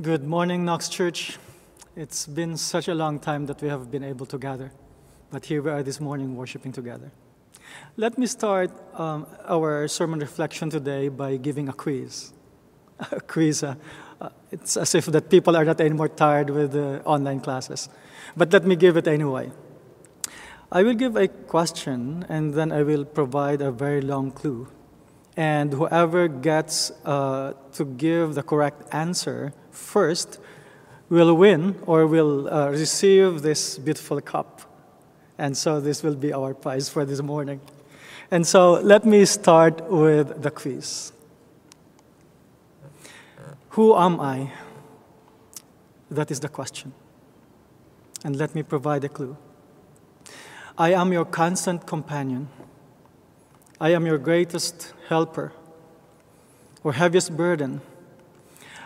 Good morning, Knox Church. It's been such a long time that we have been able to gather, but here we are this morning worshiping together. Let me start um, our sermon reflection today by giving a quiz. A quiz. Uh, uh, it's as if that people are not anymore tired with the online classes, but let me give it anyway. I will give a question, and then I will provide a very long clue and whoever gets uh, to give the correct answer first will win or will uh, receive this beautiful cup. And so this will be our prize for this morning. And so let me start with the quiz. Who am I? That is the question. And let me provide a clue. I am your constant companion I am your greatest helper or heaviest burden.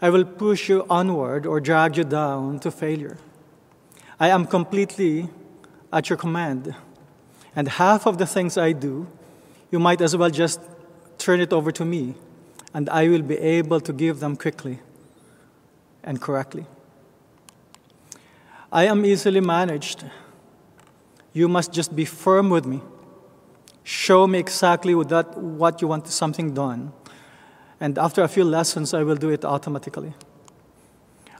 I will push you onward or drag you down to failure. I am completely at your command. And half of the things I do, you might as well just turn it over to me, and I will be able to give them quickly and correctly. I am easily managed. You must just be firm with me Show me exactly what you want something done. And after a few lessons, I will do it automatically.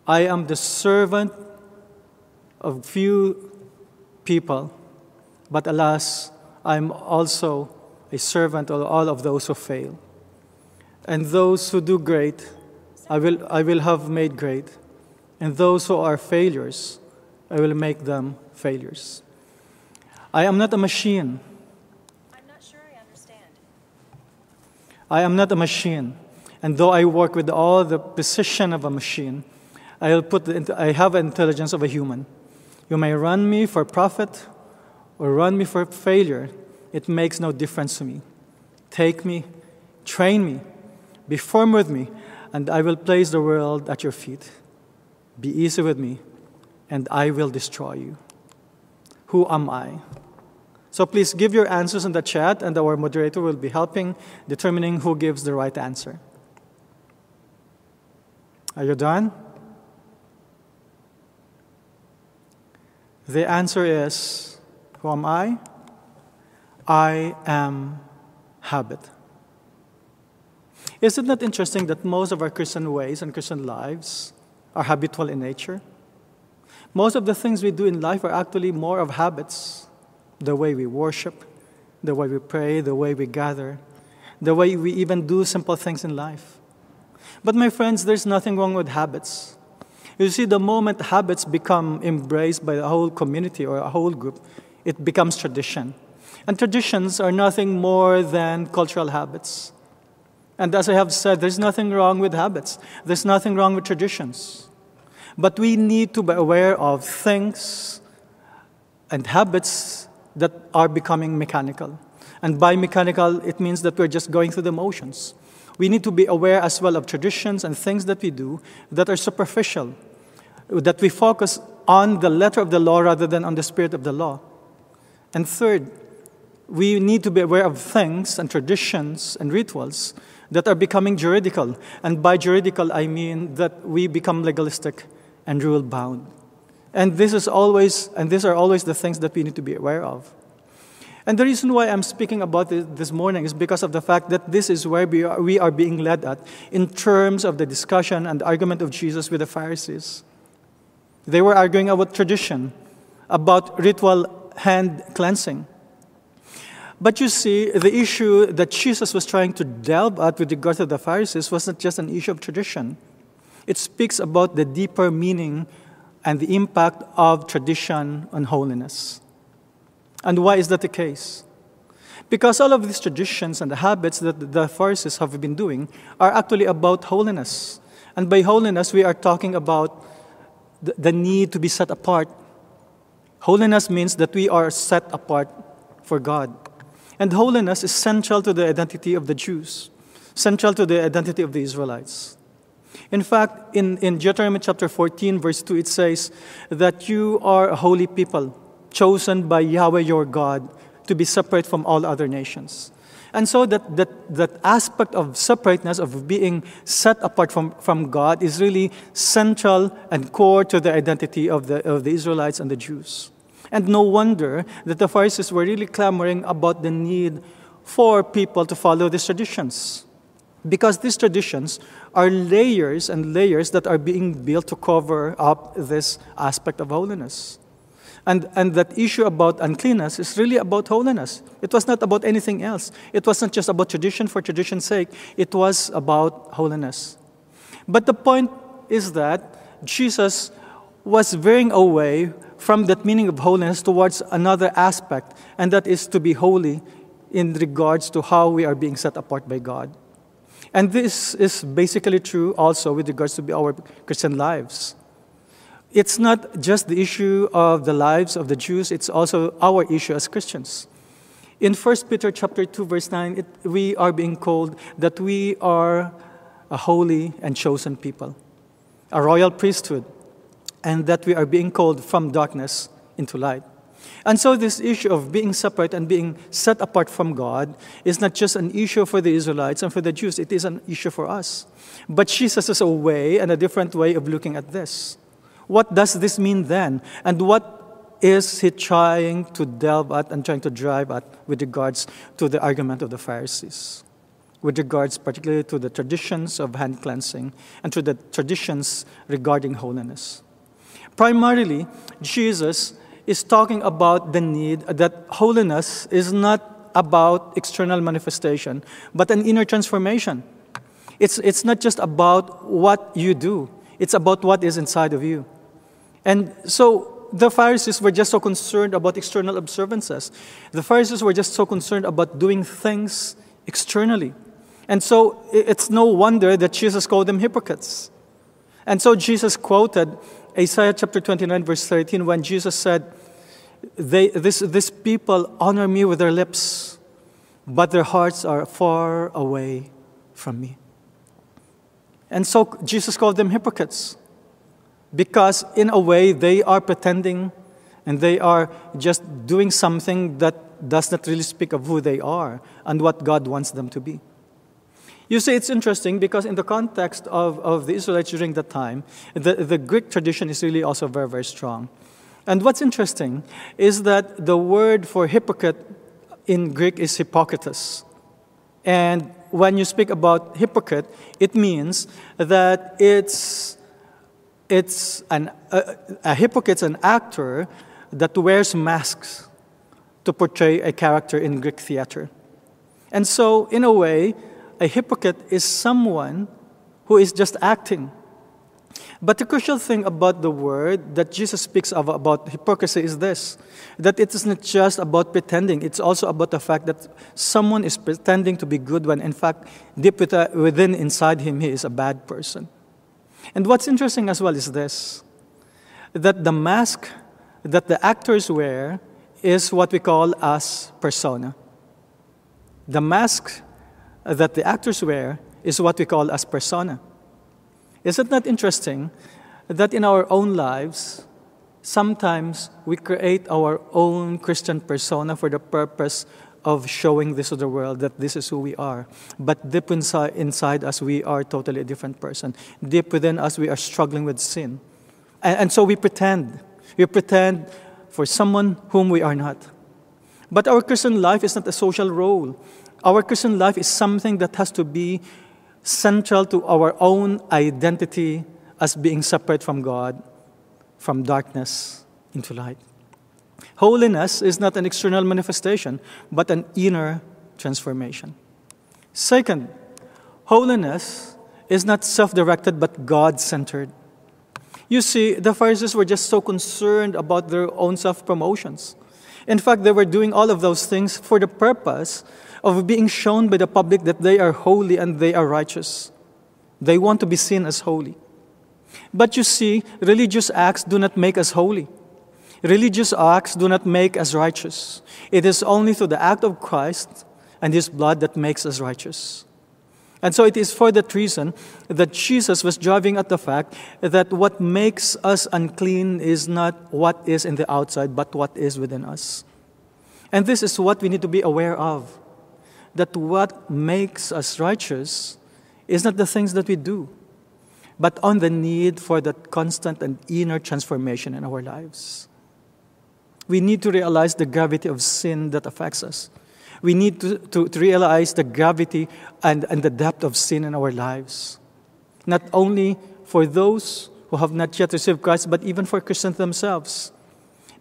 I am the servant of few people, but alas, I'm also a servant of all of those who fail. And those who do great, I will, I will have made great. And those who are failures, I will make them failures. I am not a machine. I am not sure I understand. I am not a machine. And though I work with all the precision of a machine, I'll put the, I have intelligence of a human. You may run me for profit or run me for failure. It makes no difference to me. Take me, train me, be firm with me, and I will place the world at your feet. Be easy with me, and I will destroy you. Who am I? So please give your answers in the chat, and our moderator will be helping determining who gives the right answer. Are you done? The answer is Who am I? I am habit. Isn't that interesting that most of our Christian ways and Christian lives are habitual in nature? Most of the things we do in life are actually more of habits the way we worship, the way we pray, the way we gather, the way we even do simple things in life. But, my friends, there's nothing wrong with habits. You see, the moment habits become embraced by a whole community or a whole group, it becomes tradition. And traditions are nothing more than cultural habits. And as I have said, there's nothing wrong with habits, there's nothing wrong with traditions. But we need to be aware of things and habits that are becoming mechanical. And by mechanical, it means that we're just going through the motions. We need to be aware as well of traditions and things that we do that are superficial, that we focus on the letter of the law rather than on the spirit of the law. And third, we need to be aware of things and traditions and rituals that are becoming juridical. And by juridical, I mean that we become legalistic and rule bound. And this is always, and these are always the things that we need to be aware of. And the reason why I'm speaking about this this morning is because of the fact that this is where we are, we are being led at in terms of the discussion and the argument of Jesus with the Pharisees. They were arguing about tradition, about ritual hand cleansing. But you see, the issue that Jesus was trying to delve at with regard to the Pharisees wasn't just an issue of tradition. It speaks about the deeper meaning and the impact of tradition on holiness. And why is that the case? Because all of these traditions and the habits that the Pharisees have been doing are actually about holiness. And by holiness, we are talking about the need to be set apart. Holiness means that we are set apart for God. And holiness is central to the identity of the Jews, central to the identity of the Israelites. In fact, in, in Deuteronomy chapter 14, verse 2, it says that you are a holy people, chosen by Yahweh your God to be separate from all other nations. And so that, that, that aspect of separateness, of being set apart from, from God, is really central and core to the identity of the, of the Israelites and the Jews. And no wonder that the Pharisees were really clamoring about the need for people to follow these traditions. Because these traditions are layers and layers that are being built to cover up this aspect of holiness. And, and that issue about uncleanness is really about holiness. It was not about anything else. It wasn't just about tradition for tradition's sake, it was about holiness. But the point is that Jesus was veering away from that meaning of holiness towards another aspect, and that is to be holy in regards to how we are being set apart by God. And this is basically true also with regards to our Christian lives. It's not just the issue of the lives of the Jews, it's also our issue as Christians. In 1 Peter chapter 2 verse 9, it, we are being called that we are a holy and chosen people, a royal priesthood, and that we are being called from darkness into light. And so, this issue of being separate and being set apart from God is not just an issue for the Israelites and for the Jews, it is an issue for us. But Jesus has a way and a different way of looking at this. What does this mean then? And what is he trying to delve at and trying to drive at with regards to the argument of the Pharisees? With regards particularly to the traditions of hand cleansing and to the traditions regarding holiness. Primarily, Jesus is talking about the need that holiness is not about external manifestation, but an inner transformation. It's, it's not just about what you do, it's about what is inside of you. And so the Pharisees were just so concerned about external observances. The Pharisees were just so concerned about doing things externally. And so it's no wonder that Jesus called them hypocrites. And so Jesus quoted Isaiah chapter 29, verse 13, when Jesus said, they, this, this people honor me with their lips, but their hearts are far away from me. And so Jesus called them hypocrites because, in a way, they are pretending and they are just doing something that does not really speak of who they are and what God wants them to be. You see, it's interesting because, in the context of, of the Israelites during that time, the, the Greek tradition is really also very, very strong. And what's interesting is that the word for hypocrite in Greek is hypocritus. And when you speak about hypocrite, it means that it's, it's an, a, a hypocrite's an actor that wears masks to portray a character in Greek theater. And so, in a way, a hypocrite is someone who is just acting. But the crucial thing about the word that Jesus speaks of about hypocrisy is this that it is not just about pretending, it's also about the fact that someone is pretending to be good when in fact deep within inside him he is a bad person. And what's interesting as well is this that the mask that the actors wear is what we call as persona. The mask that the actors wear is what we call as persona. Is it not interesting that in our own lives, sometimes we create our own Christian persona for the purpose of showing this to the world that this is who we are. But deep inside, inside us, we are totally a different person. Deep within us, we are struggling with sin. And, and so we pretend. We pretend for someone whom we are not. But our Christian life is not a social role. Our Christian life is something that has to be central to our own identity as being separate from God, from darkness into light. Holiness is not an external manifestation, but an inner transformation. Second, holiness is not self directed, but God centered. You see, the Pharisees were just so concerned about their own self promotions. In fact, they were doing all of those things for the purpose of being shown by the public that they are holy and they are righteous. They want to be seen as holy. But you see, religious acts do not make us holy. Religious acts do not make us righteous. It is only through the act of Christ and His blood that makes us righteous. And so it is for that reason that Jesus was driving at the fact that what makes us unclean is not what is in the outside, but what is within us. And this is what we need to be aware of that what makes us righteous is not the things that we do, but on the need for that constant and inner transformation in our lives. We need to realize the gravity of sin that affects us. We need to, to, to realize the gravity and, and the depth of sin in our lives. Not only for those who have not yet received Christ, but even for Christians themselves.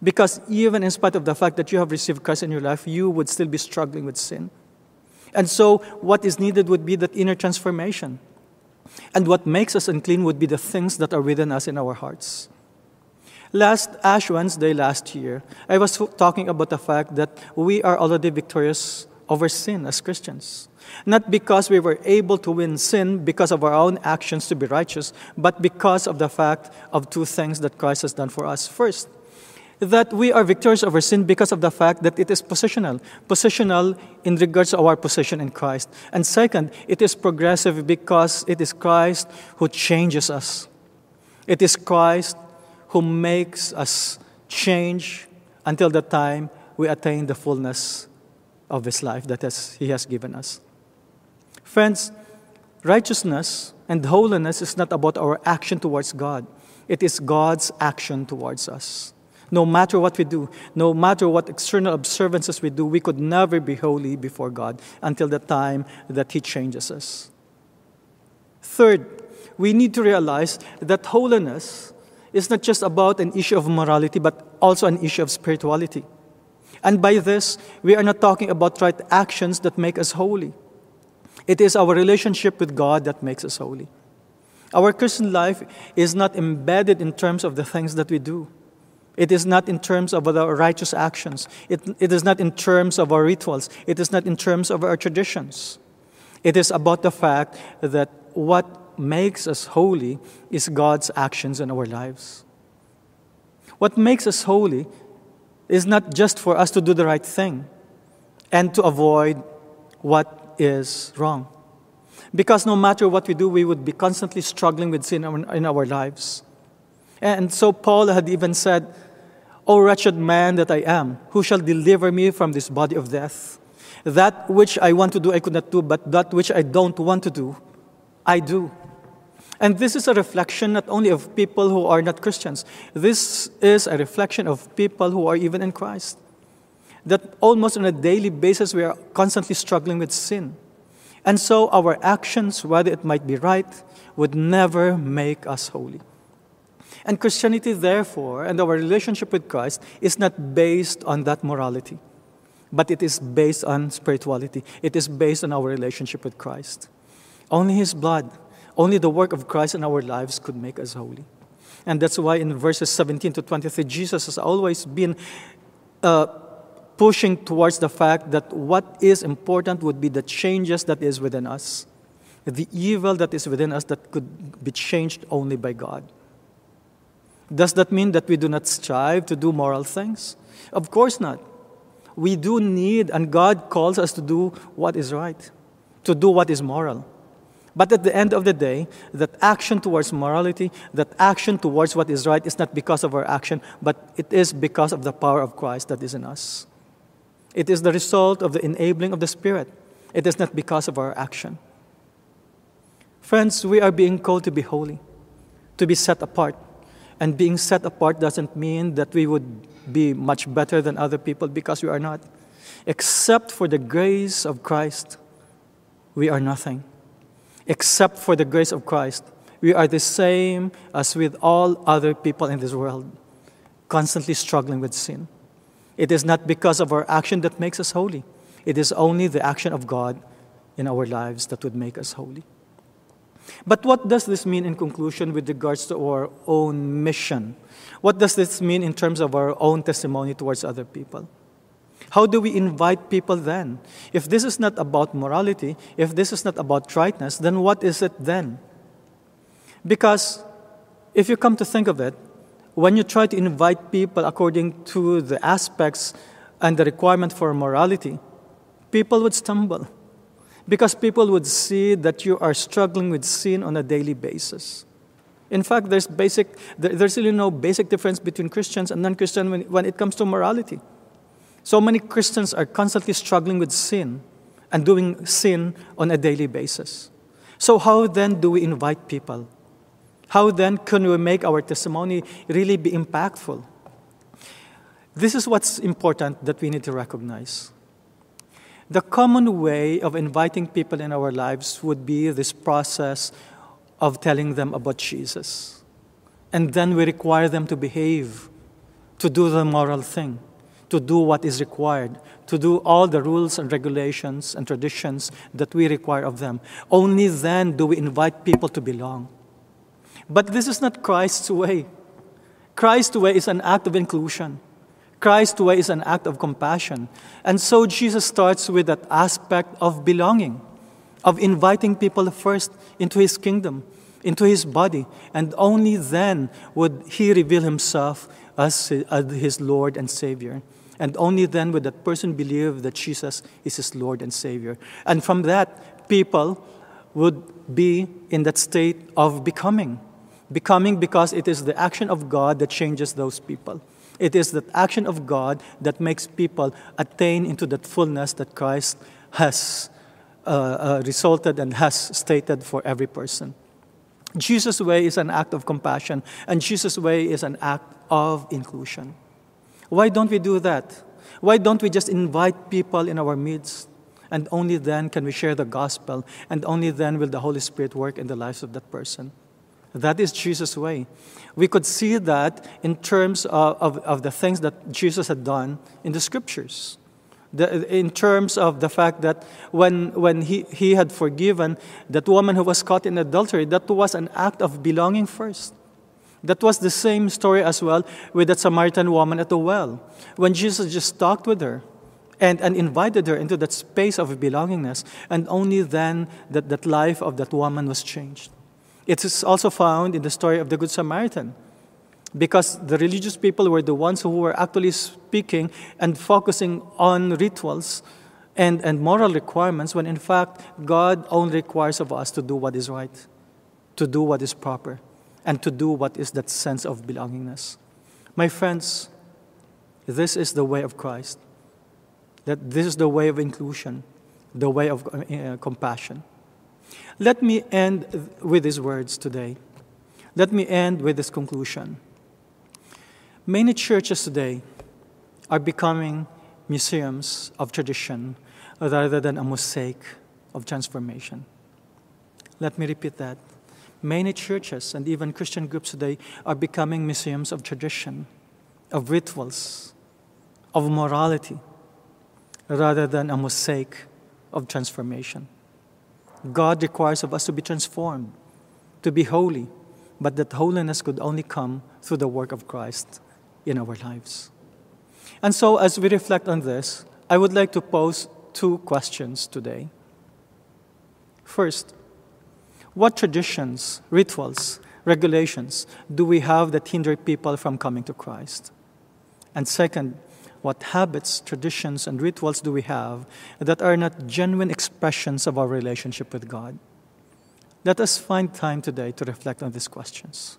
Because even in spite of the fact that you have received Christ in your life, you would still be struggling with sin. And so, what is needed would be that inner transformation. And what makes us unclean would be the things that are within us in our hearts. Last Ash Wednesday last year, I was talking about the fact that we are already victorious over sin as Christians. Not because we were able to win sin because of our own actions to be righteous, but because of the fact of two things that Christ has done for us. First, that we are victorious over sin because of the fact that it is positional. Positional in regards to our position in Christ. And second, it is progressive because it is Christ who changes us. It is Christ who makes us change until the time we attain the fullness of His life that has, He has given us. Friends, righteousness and holiness is not about our action towards God, it is God's action towards us. No matter what we do, no matter what external observances we do, we could never be holy before God until the time that He changes us. Third, we need to realize that holiness is not just about an issue of morality, but also an issue of spirituality. And by this, we are not talking about right actions that make us holy. It is our relationship with God that makes us holy. Our Christian life is not embedded in terms of the things that we do. It is not in terms of our righteous actions. It, it is not in terms of our rituals. It is not in terms of our traditions. It is about the fact that what makes us holy is God's actions in our lives. What makes us holy is not just for us to do the right thing and to avoid what is wrong. Because no matter what we do, we would be constantly struggling with sin in our lives. And so Paul had even said, O wretched man that I am, who shall deliver me from this body of death? That which I want to do, I could not do, but that which I don't want to do, I do. And this is a reflection not only of people who are not Christians, this is a reflection of people who are even in Christ. That almost on a daily basis we are constantly struggling with sin. And so our actions, whether it might be right, would never make us holy. And Christianity, therefore, and our relationship with Christ is not based on that morality, but it is based on spirituality. It is based on our relationship with Christ. Only His blood, only the work of Christ in our lives could make us holy. And that's why in verses 17 to 23, Jesus has always been uh, pushing towards the fact that what is important would be the changes that is within us, the evil that is within us that could be changed only by God. Does that mean that we do not strive to do moral things? Of course not. We do need, and God calls us to do what is right, to do what is moral. But at the end of the day, that action towards morality, that action towards what is right, is not because of our action, but it is because of the power of Christ that is in us. It is the result of the enabling of the Spirit. It is not because of our action. Friends, we are being called to be holy, to be set apart. And being set apart doesn't mean that we would be much better than other people because we are not. Except for the grace of Christ, we are nothing. Except for the grace of Christ, we are the same as with all other people in this world, constantly struggling with sin. It is not because of our action that makes us holy, it is only the action of God in our lives that would make us holy. But what does this mean in conclusion with regards to our own mission? What does this mean in terms of our own testimony towards other people? How do we invite people then? If this is not about morality, if this is not about rightness, then what is it then? Because if you come to think of it, when you try to invite people according to the aspects and the requirement for morality, people would stumble because people would see that you are struggling with sin on a daily basis. In fact, there's, basic, there's really no basic difference between Christians and non Christians when, when it comes to morality. So many Christians are constantly struggling with sin and doing sin on a daily basis. So, how then do we invite people? How then can we make our testimony really be impactful? This is what's important that we need to recognize. The common way of inviting people in our lives would be this process of telling them about Jesus. And then we require them to behave, to do the moral thing, to do what is required, to do all the rules and regulations and traditions that we require of them. Only then do we invite people to belong. But this is not Christ's way. Christ's way is an act of inclusion. Christ's way is an act of compassion. And so Jesus starts with that aspect of belonging, of inviting people first into his kingdom, into his body, and only then would he reveal himself as his Lord and Savior. And only then would that person believe that Jesus is his Lord and Savior. And from that, people would be in that state of becoming. Becoming because it is the action of God that changes those people. It is the action of God that makes people attain into that fullness that Christ has uh, uh, resulted and has stated for every person. Jesus' way is an act of compassion, and Jesus' way is an act of inclusion. Why don't we do that? Why don't we just invite people in our midst? And only then can we share the gospel, and only then will the Holy Spirit work in the lives of that person. That is Jesus' way. We could see that in terms of, of, of the things that Jesus had done in the scriptures. The, in terms of the fact that when, when he, he had forgiven that woman who was caught in adultery, that was an act of belonging first. That was the same story as well with that Samaritan woman at the well. When Jesus just talked with her and, and invited her into that space of belongingness, and only then that, that life of that woman was changed. It is also found in the story of the Good Samaritan. Because the religious people were the ones who were actually speaking and focusing on rituals and, and moral requirements, when in fact, God only requires of us to do what is right, to do what is proper and to do what is that sense of belongingness. My friends, this is the way of Christ. That this is the way of inclusion, the way of uh, compassion. Let me end with these words today. Let me end with this conclusion. Many churches today are becoming museums of tradition rather than a mosaic of transformation. Let me repeat that. Many churches and even Christian groups today are becoming museums of tradition, of rituals, of morality, rather than a mosaic of transformation. God requires of us to be transformed, to be holy, but that holiness could only come through the work of Christ in our lives. And so, as we reflect on this, I would like to pose two questions today. First, what traditions, rituals, regulations do we have that hinder people from coming to Christ? And second, what habits, traditions, and rituals do we have that are not genuine expressions of our relationship with God? Let us find time today to reflect on these questions.